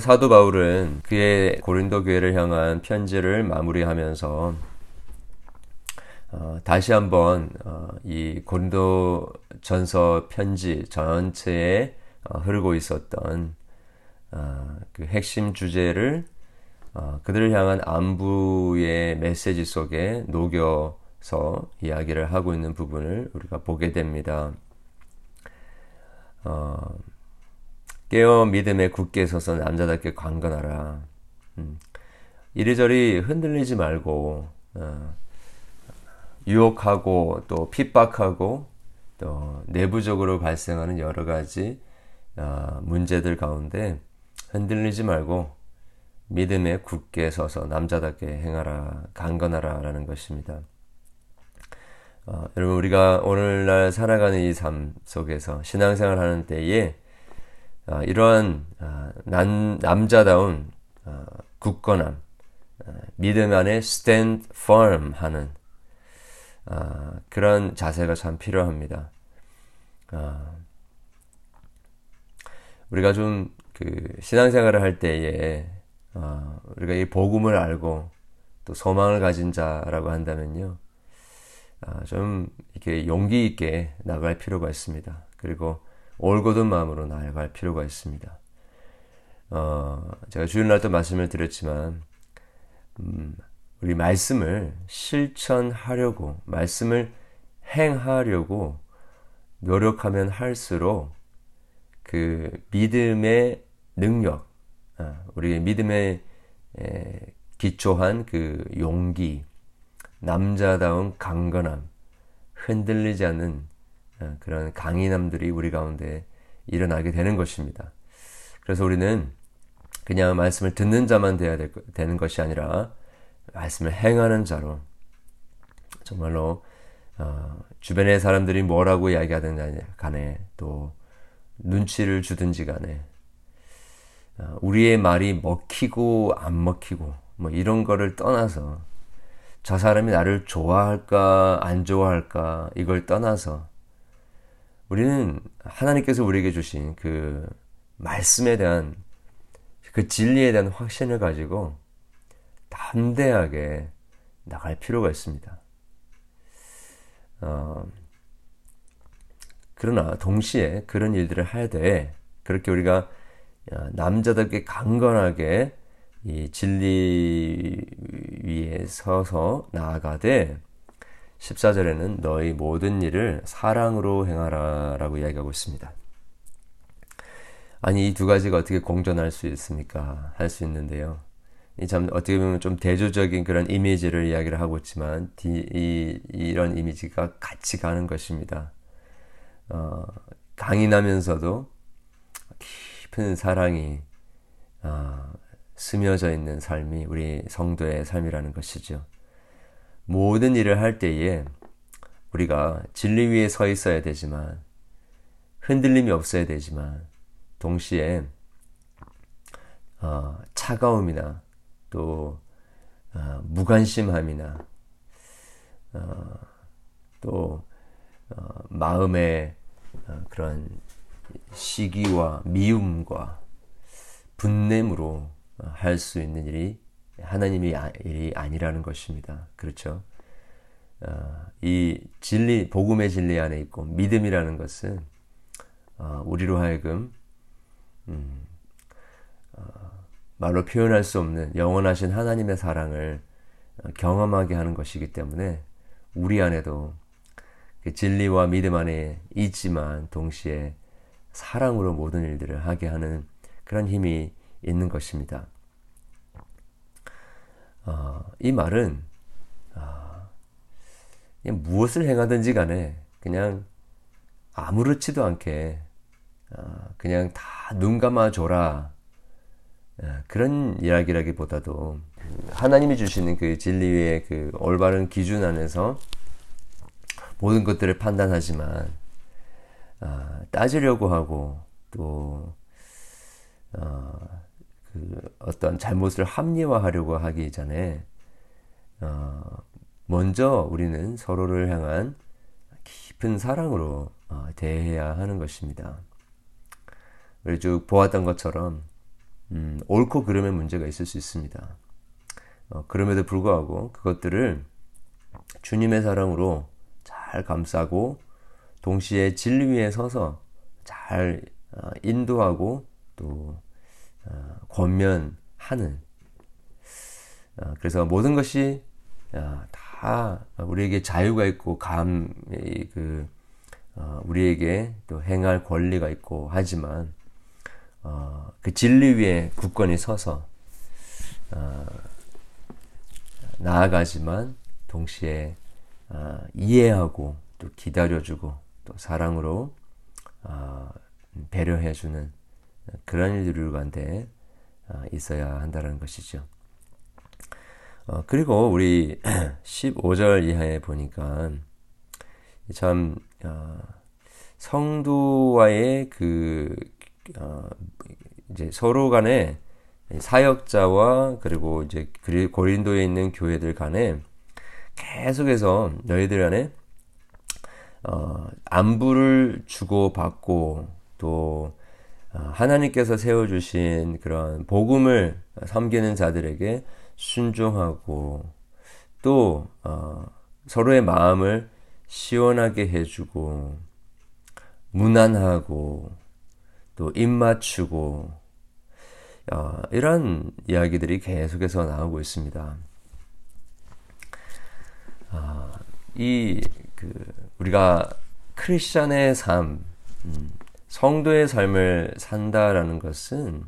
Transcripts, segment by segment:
사도 바울은 그의 고린도 교회를 향한 편지를 마무리하면서 어, 다시 한번 어, 이 고린도 전서 편지 전체에 어, 흐르고 있었던 어, 그 핵심 주제를 어, 그들을 향한 안부의 메시지 속에 녹여서 이야기를 하고 있는 부분을 우리가 보게 됩니다. 어, 깨어 믿음에 굳게 서서 남자답게 강건하라. 음, 이리저리 흔들리지 말고 어, 유혹하고 또 핍박하고 또 내부적으로 발생하는 여러 가지 어, 문제들 가운데 흔들리지 말고 믿음에 굳게 서서 남자답게 행하라, 강건하라라는 것입니다. 어, 여러분 우리가 오늘날 살아가는 이 삶 속에서 신앙생활 하는 때에 어, 이러한 어, 난, 남자다운 어, 굳건함, 어, 믿음 안에 stand firm 하는 어, 그런 자세가 참 필요합니다. 우리가 좀 그 신앙생활을 할 때에 어, 우리가 이 복음을 알고 또 소망을 가진 자라고 한다면요, 어, 좀 이렇게 용기 있게 나갈 필요가 있습니다. 그리고 올곧은 마음으로 나아갈 필요가 있습니다. 어, 제가 주일날 도 말씀을 드렸지만, 음, 우리 말씀을 실천하려고, 말씀을 행하려고 노력하면 할수록 그 믿음의 능력, 아, 우리의 믿음에 기초한 그 용기, 남자다운 강건함, 흔들리지 않는 아, 그런 강인함들이 우리 가운데 일어나게 되는 것입니다. 그래서 우리는 그냥 말씀을 듣는 자만 되어야 되는 것이 아니라 말씀을 행하는 자로 정말로 어, 주변의 사람들이 뭐라고 이야기하든 간에 또 눈치를 주든지 간에 어, 우리의 말이 먹히고 안 먹히고 뭐 이런 거를 떠나서 저 사람이 나를 좋아할까 안 좋아할까 이걸 떠나서 우리는 하나님께서 우리에게 주신 그 말씀에 대한 그 진리에 대한 확신을 가지고 담대하게 나갈 필요가 있습니다. 어, 그러나 동시에 그런 일들을 하되 그렇게 우리가 남자답게 강건하게 이 진리 위에 서서 나아가되 14절에는 너희 모든 일을 사랑으로 행하라 라고 이야기하고 있습니다. 아니, 이 두 가지가 어떻게 공존할 수 있습니까? 할 수 있는데요. 이 참, 어떻게 보면 좀 대조적인 그런 이미지를 이야기를 하고 있지만, 이, 이런 이미지가 같이 가는 것입니다. 어, 강인하면서도 깊은 사랑이 어, 스며져 있는 삶이 우리 성도의 삶이라는 것이죠. 모든 일을 할 때에 우리가 진리 위에 서 있어야 되지만 흔들림이 없어야 되지만 동시에 어, 차가움이나 또 어, 무관심함이나 어, 또 어, 마음의 어, 그런 시기와 미움과 분냄으로 할 수 있는 일이 하나님의 아, 아니라는 것입니다. 그렇죠? 어, 이 진리, 복음의 진리 안에 있고 믿음이라는 것은 우리로 하여금 음, 말로 표현할 수 없는 영원하신 하나님의 사랑을 경험하게 하는 것이기 때문에 우리 안에도 그 진리와 믿음 안에 있지만 동시에 사랑으로 모든 일들을 하게 하는 그런 힘이 있는 것입니다. 어, 이 말은 어, 무엇을 행하든지 간에 그냥 아무렇지도 않게 어, 그냥 다 눈 감아줘라. 어, 그런 이야기라기보다도 하나님이 주시는 그 진리의 그 올바른 기준 안에서 모든 것들을 판단하지만 어, 따지려고 하고 또 어, 그 어떤 잘못을 합리화하려고 하기 전에 어, 먼저 우리는 서로를 향한 깊은 사랑으로 어, 대해야 하는 것입니다. 우리 쭉 보았던 것처럼 음, 옳고 그름의 문제가 있을 수 있습니다. 어, 그럼에도 불구하고 그것들을 주님의 사랑으로 잘 감싸고 동시에 진리 위에 서서 잘 어, 인도하고 또 어, 권면하는. 어, 그래서 모든 것이 다 우리에게 자유가 있고 감그 우리에게 또 행할 권리가 있고 하지만 그 진리 위에 굳건히 서서 나아가지만 동시에 이해하고 또 기다려주고 또 사랑으로 배려해주는 그런 일들이 우리한테 어, 있어야 한다는 것이죠. 어, 그리고 우리 15절 이하에 보니까 참 어, 성도와의 그 이제 서로 간에 사역자와 그리고 이제 고린도에 있는 교회들 간에 계속해서 너희들 안에 어, 안부를 주고 받고 또 어, 하나님께서 세워주신 그런 복음을 섬기는 자들에게 순종하고 또 어, 서로의 마음을 시원하게 해주고 무난하고 또 입맞추고 어, 이런 이야기들이 계속해서 나오고 있습니다. 어, 이 그 우리가 크리스천의 삶, 음, 성도의 삶을 산다라는 것은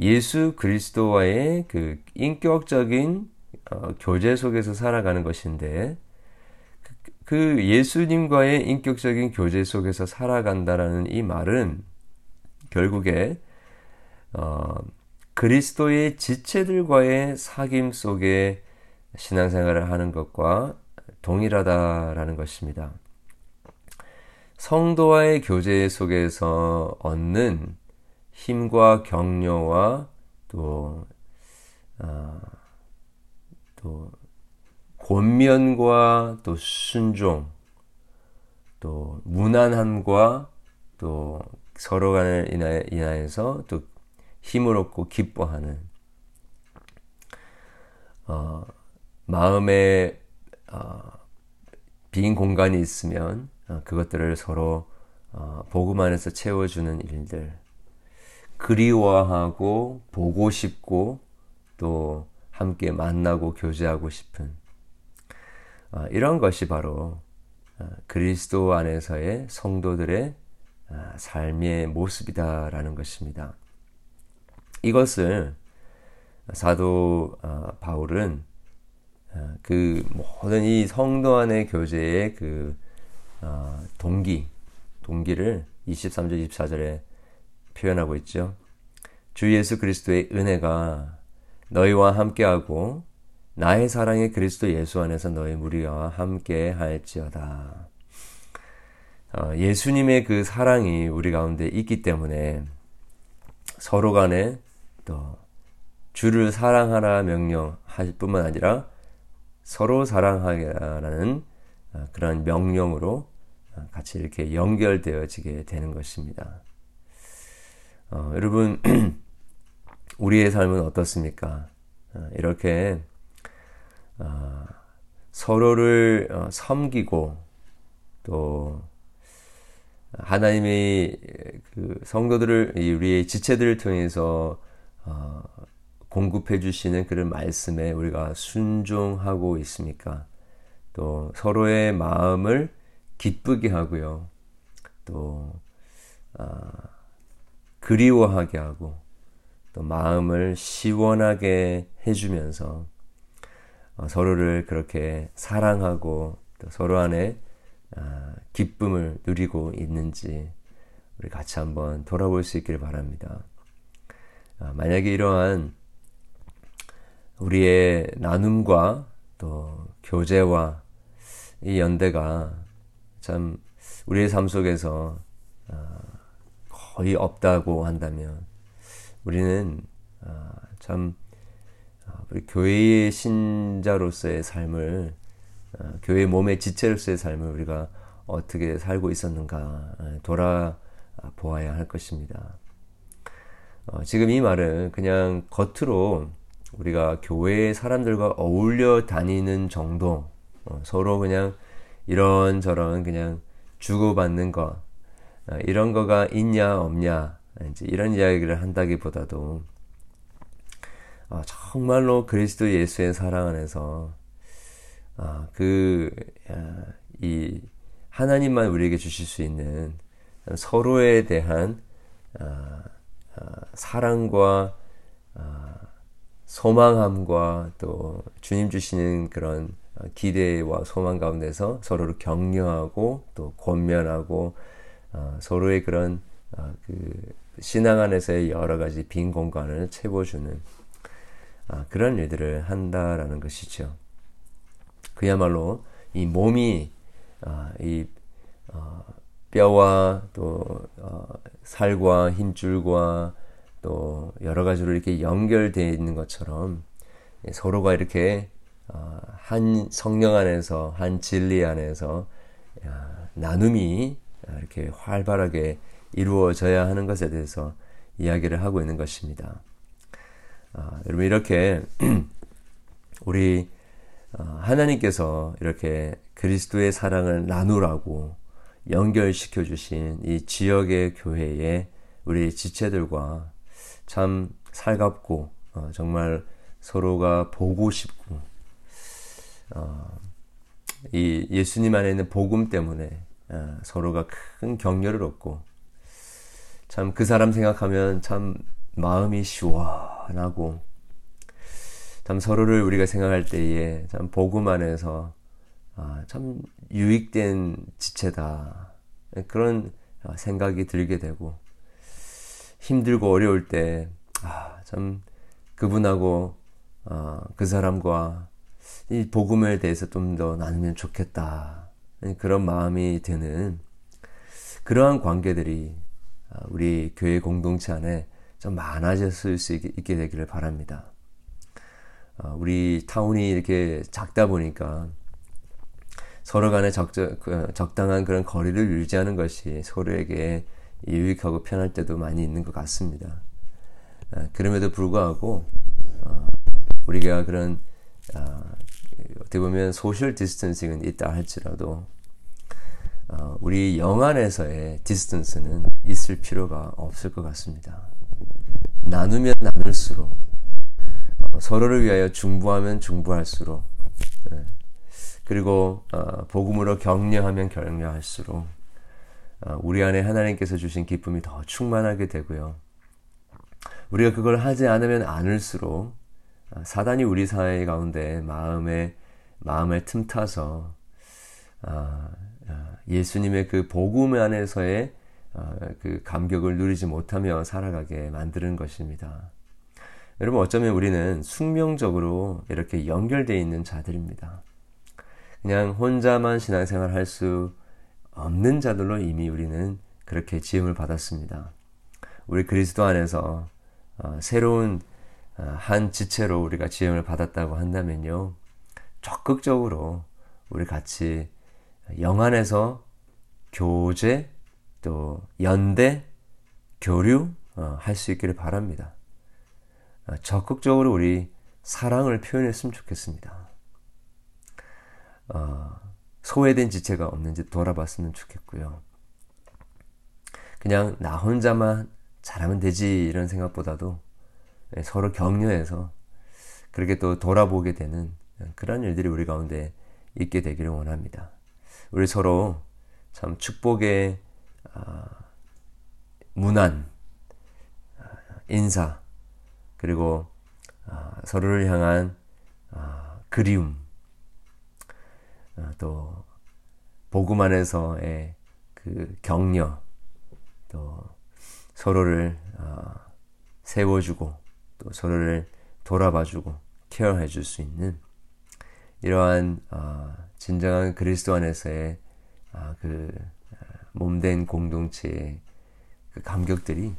예수 그리스도와의 그 인격적인 어, 교제 속에서 살아가는 것인데 그, 그 예수님과의 인격적인 교제 속에서 살아간다라는 이 말은 결국에 어, 그리스도의 지체들과의 사귐 속에 신앙생활을 하는 것과 동일하다라는 것입니다. 성도와의 교제 속에서 얻는 힘과 격려와 또, 아, 또, 권면과 또 순종, 또 무난함과 또 서로 간을 인하여서 또 힘을 얻고 기뻐하는, 어, 마음에, 어, 빈 공간이 있으면 어, 그것들을 서로 어, 복음 안에서 채워주는 일들, 그리워하고 보고 싶고 또 함께 만나고 교제하고 싶은 어, 이런 것이 바로 그리스도 안에서의 성도들의 삶의 모습이다라는 것입니다. 이것을 사도 바울은 그 모든 이 성도 안의 교제의 그 어, 동기, 동기를 23절, 24절에 표현하고 있죠. 주 예수 그리스도의 은혜가 너희와 함께하고 나의 사랑의 그리스도 예수 안에서 너희 무리와 함께 할지어다. 어, 예수님의 그 사랑이 우리 가운데 있기 때문에 서로 간에 또 주를 사랑하라 명령할 뿐만 아니라 서로 사랑하라는 어, 그런 명령으로 같이 이렇게 연결되어지게 되는 것입니다. 어, 여러분, 우리의 삶은 어떻습니까? 어, 이렇게 어, 서로를 어, 섬기고 또 하나님의 그 성도들을 우리의 지체들을 통해서 어, 공급해 주시는 그런 말씀에 우리가 순종하고 있습니까? 또 서로의 마음을 기쁘게 하고요. 또 아, 그리워하게 하고 또 마음을 시원하게 해주면서 어, 서로를 그렇게 사랑하고 또 서로 안에 아, 기쁨을 누리고 있는지 우리 같이 한번 돌아볼 수 있기를 바랍니다. 아, 만약에 이러한 우리의 나눔과 또 교제와 이 연대가 참 우리의 삶 속에서 아, 거의 없다고 한다면 우리는 아, 참 아, 우리 교회의 신자로서의 삶을 교회 몸의 지체로서의 삶을 우리가 어떻게 살고 있었는가 돌아보아야 할 것입니다. 어, 지금 이 말은 그냥 겉으로 우리가 교회 사람들과 어울려 다니는 정도, 어, 서로 그냥 이런저런 그냥 주고받는 거, 어, 이런 거가 있냐, 없냐, 이제 이런 이야기를 한다기보다도, 어, 정말로 그리스도 예수의 사랑 안에서, 아, 그, 이, 하나님만 우리에게 주실 수 있는 서로에 대한, 아, 아, 사랑과, 아, 소망함과 또 주님 주시는 그런 기대와 소망 가운데서 서로를 격려하고 또 권면하고 어, 서로의 그런 어, 그 신앙 안에서의 여러 가지 빈 공간을 채워주는 어, 그런 일들을 한다라는 것이죠. 그야말로 이 몸이 어, 이 어, 뼈와 또 어, 살과 힘줄과 또 여러 가지로 이렇게 연결되어 있는 것처럼 서로가 이렇게 어, 한 성령 안에서 한 진리 안에서 나눔이 이렇게 활발하게 이루어져야 하는 것에 대해서 이야기를 하고 있는 것입니다. 아, 여러분 이렇게 우리 어, 하나님께서 이렇게 그리스도의 사랑을 나누라고 연결시켜 주신 이 지역의 교회에 우리 지체들과 참 살갑고 어, 정말 서로가 보고 싶고 어, 이 예수님 안에 있는 복음 때문에 어, 서로가 큰 격려를 얻고 참 그 사람 생각하면 참 마음이 시원하고 참 서로를 우리가 생각할 때에 참 복음 안에서 아, 참 유익된 지체다. 그런 생각이 들게 되고 힘들고 어려울 때, 아, 참, 그분하고, 어, 그 사람과 이 복음에 대해서 좀 더 나누면 좋겠다. 그런 마음이 드는 그러한 관계들이 아, 우리 교회 공동체 안에 좀 많아졌을 수 있게 되기를 바랍니다. 어, 우리 타운이 이렇게 작다 보니까 서로 간에 적, 그, 적당한 그런 거리를 유지하는 것이 서로에게 유익하고 편할 때도 많이 있는 것 같습니다. 아, 그럼에도 불구하고 어, 우리가 그런 아, 어떻게 보면 social distancing은 있다 할지라도 어, 우리 영 안에서의 distance는 있을 필요가 없을 것 같습니다. 나누면 나눌수록 어, 서로를 위하여 중보하면 중보할수록 예, 그리고 복음으로 격려하면 격려할수록 어, 우리 안에 하나님께서 주신 기쁨이 더 충만하게 되고요. 우리가 그걸 하지 않으면 않을수록 어, 사단이 우리 사회 가운데 마음에 마음을 틈타서 어, 예수님의 그 복음 안에서의 그 감격을 누리지 못하며 살아가게 만드는 것입니다. 여러분 어쩌면 우리는 숙명적으로 이렇게 연결되어 있는 자들입니다. 그냥 혼자만 신앙생활 할 수 없는 자들로 이미 우리는 그렇게 지음을 받았습니다. 우리 그리스도 안에서 어, 새로운 어, 한 지체로 우리가 지음을 받았다고 한다면요. 적극적으로 우리 같이 영안에서 교제 또 연대 교류 어, 할수 있기를 바랍니다. 적극적으로 우리 사랑을 표현했으면 좋겠습니다. 소외된 지체가 없는지 돌아봤으면 좋겠고요. 그냥 나 혼자만 잘하면 되지 이런 생각보다도 서로 격려해서 그렇게 또 돌아보게 되는 그런 일들이 우리 가운데 있게 되기를 원합니다. 우리 서로 참 축복의 아, 문안, 아, 인사, 그리고 아, 서로를 향한 그리움, 어, 또 복음 안에서의 그 격려 또 서로를 어, 세워주고 또 서로를 돌아봐주고 케어해 줄 수 있는 이러한 어, 진정한 그리스도 안에서의 그 몸된 공동체의 그 감격들이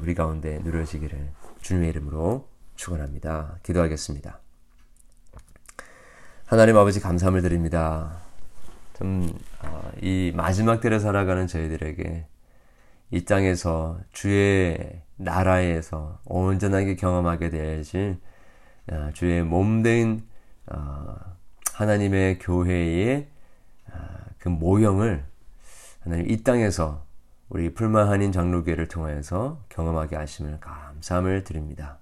우리 가운데 누려지기를 주님의 이름으로 축원합니다. 기도하겠습니다. 하나님 아버지 감사함을 드립니다. 좀, 어, 이 마지막 때를 살아가는 저희들에게 이 땅에서 주의 나라에서 온전하게 경험하게 되실 아, 주의 몸된 아, 하나님의 교회의 아, 그 모형을 하나님 이 땅에서 우리 풀마한인 장로교회를 통하여서 경험하게 하심을 감사함을 드립니다.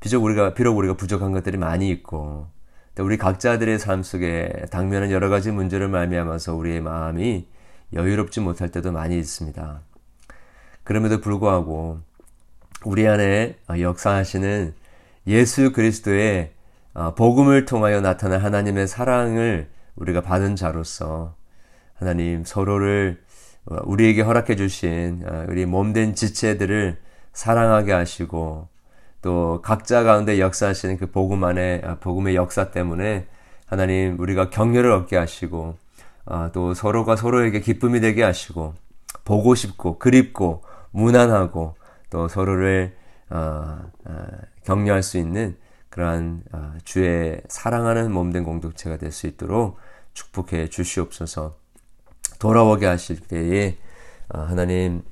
비록 우리가 비록 우리가 부족한 것들이 많이 있고 또 우리 각자들의 삶 속에 당면한 여러 가지 문제를 말미암아서 우리의 마음이 여유롭지 못할 때도 많이 있습니다. 그럼에도 불구하고 우리 안에 역사하시는 예수 그리스도의 복음을 통하여 나타난 하나님의 사랑을 우리가 받은 자로서 하나님 서로를 우리에게 허락해 주신 우리 몸된 지체들을 사랑하게 하시고 또 각자 가운데 역사하시는 그 복음 안에 복음의 역사 때문에 하나님 우리가 격려를 얻게 하시고 또 서로가 서로에게 기쁨이 되게 하시고 보고 싶고 그립고 무난하고 또 서로를 어, 어, 격려할 수 있는 그러한 어, 주의 사랑하는 몸된 공동체가 될 수 있도록 축복해 주시옵소서. 돌아오게 하실 때에 하나님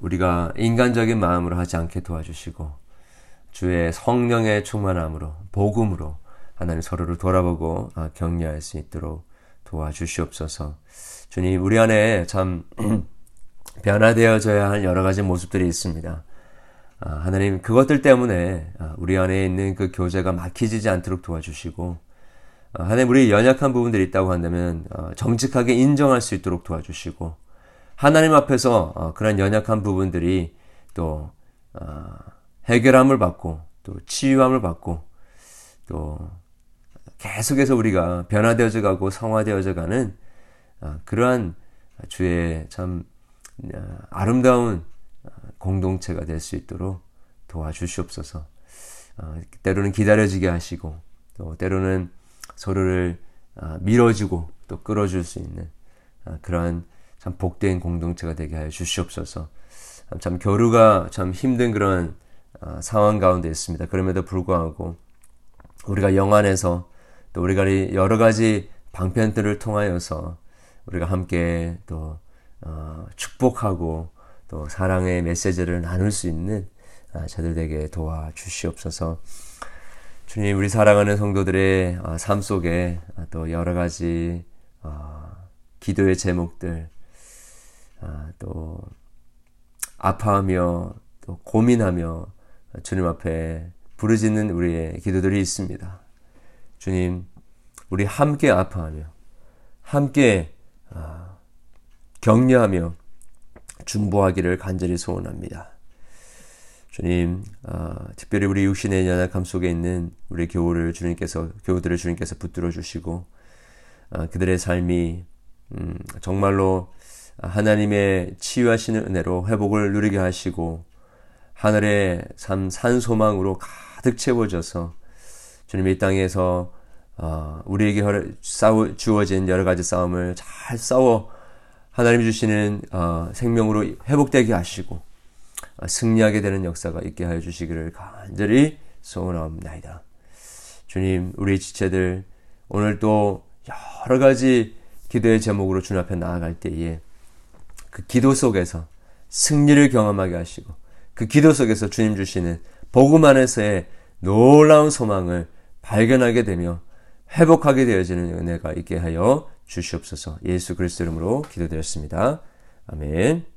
우리가 인간적인 마음으로 하지 않게 도와주시고 주의 성령의 충만함으로 복음으로 하나님 서로를 돌아보고 격려할 수 있도록 도와주시옵소서. 주님 우리 안에 참 변화되어져야 할 여러 가지 모습들이 있습니다. 아, 하나님 그것들 때문에 아, 우리 안에 있는 그 교제가 막히지 않도록 도와주시고 아, 하나님 우리 연약한 부분들이 있다고 한다면 어, 정직하게 인정할 수 있도록 도와주시고 하나님 앞에서 어, 그런 연약한 부분들이 또 해결함을 받고 또 치유함을 받고 또 계속해서 우리가 변화되어져 가고 성화되어져 가는 그러한 주의 참 어, 아름다운 어, 공동체가 될 수 있도록 도와주시옵소서. 어, 때로는 기다려지게 하시고 또 때로는 서로를 밀어주고 또 끌어줄 수 있는 그러한 참 복된 공동체가 되게 하여 주시옵소서. 참 교류가 참 힘든 그런 상황 가운데 있습니다. 그럼에도 불구하고 우리가 영 안에서 또 우리가 여러 가지 방편들을 통하여서 우리가 함께 또 어, 축복하고 또 사랑의 메시지를 나눌 수 있는 아, 저들 에게 도와주시옵소서. 주님, 우리 사랑하는 성도들의 어, 삶 속에 아, 또 여러 가지 어, 기도의 제목들, 아, 또 아파하며 또 고민하며 주님 앞에 부르짖는 우리의 기도들이 있습니다. 주님, 우리 함께 아파하며 함께 격려하며 중보하기를 간절히 소원합니다. 주님, 어, 특별히 우리 육신의 연약함 속에 있는 우리 교우를 주님께서 교우들을 주님께서 붙들어 주시고 어, 그들의 삶이 음, 정말로 하나님의 치유하시는 은혜로 회복을 누리게 하시고 하늘의 삶 산소망으로 가득 채워져서 주님 이 땅에서 어, 우리에게 싸우, 주어진 여러 가지 싸움을 잘 싸워 하나님 주시는 어, 생명으로 회복되게 하시고 어, 승리하게 되는 역사가 있게 하여 주시기를 간절히 소원합니다. 주님, 우리 지체들 오늘 또 여러 가지 기도의 제목으로 주님 앞에 나아갈 때에 그 기도 속에서 승리를 경험하게 하시고 그 기도 속에서 주님 주시는 복음 안에서의 놀라운 소망을 발견하게 되며 회복하게 되어지는 은혜가 있게 하여 주시옵소서 예수 그리스도 이름으로 기도드렸습니다. 아멘.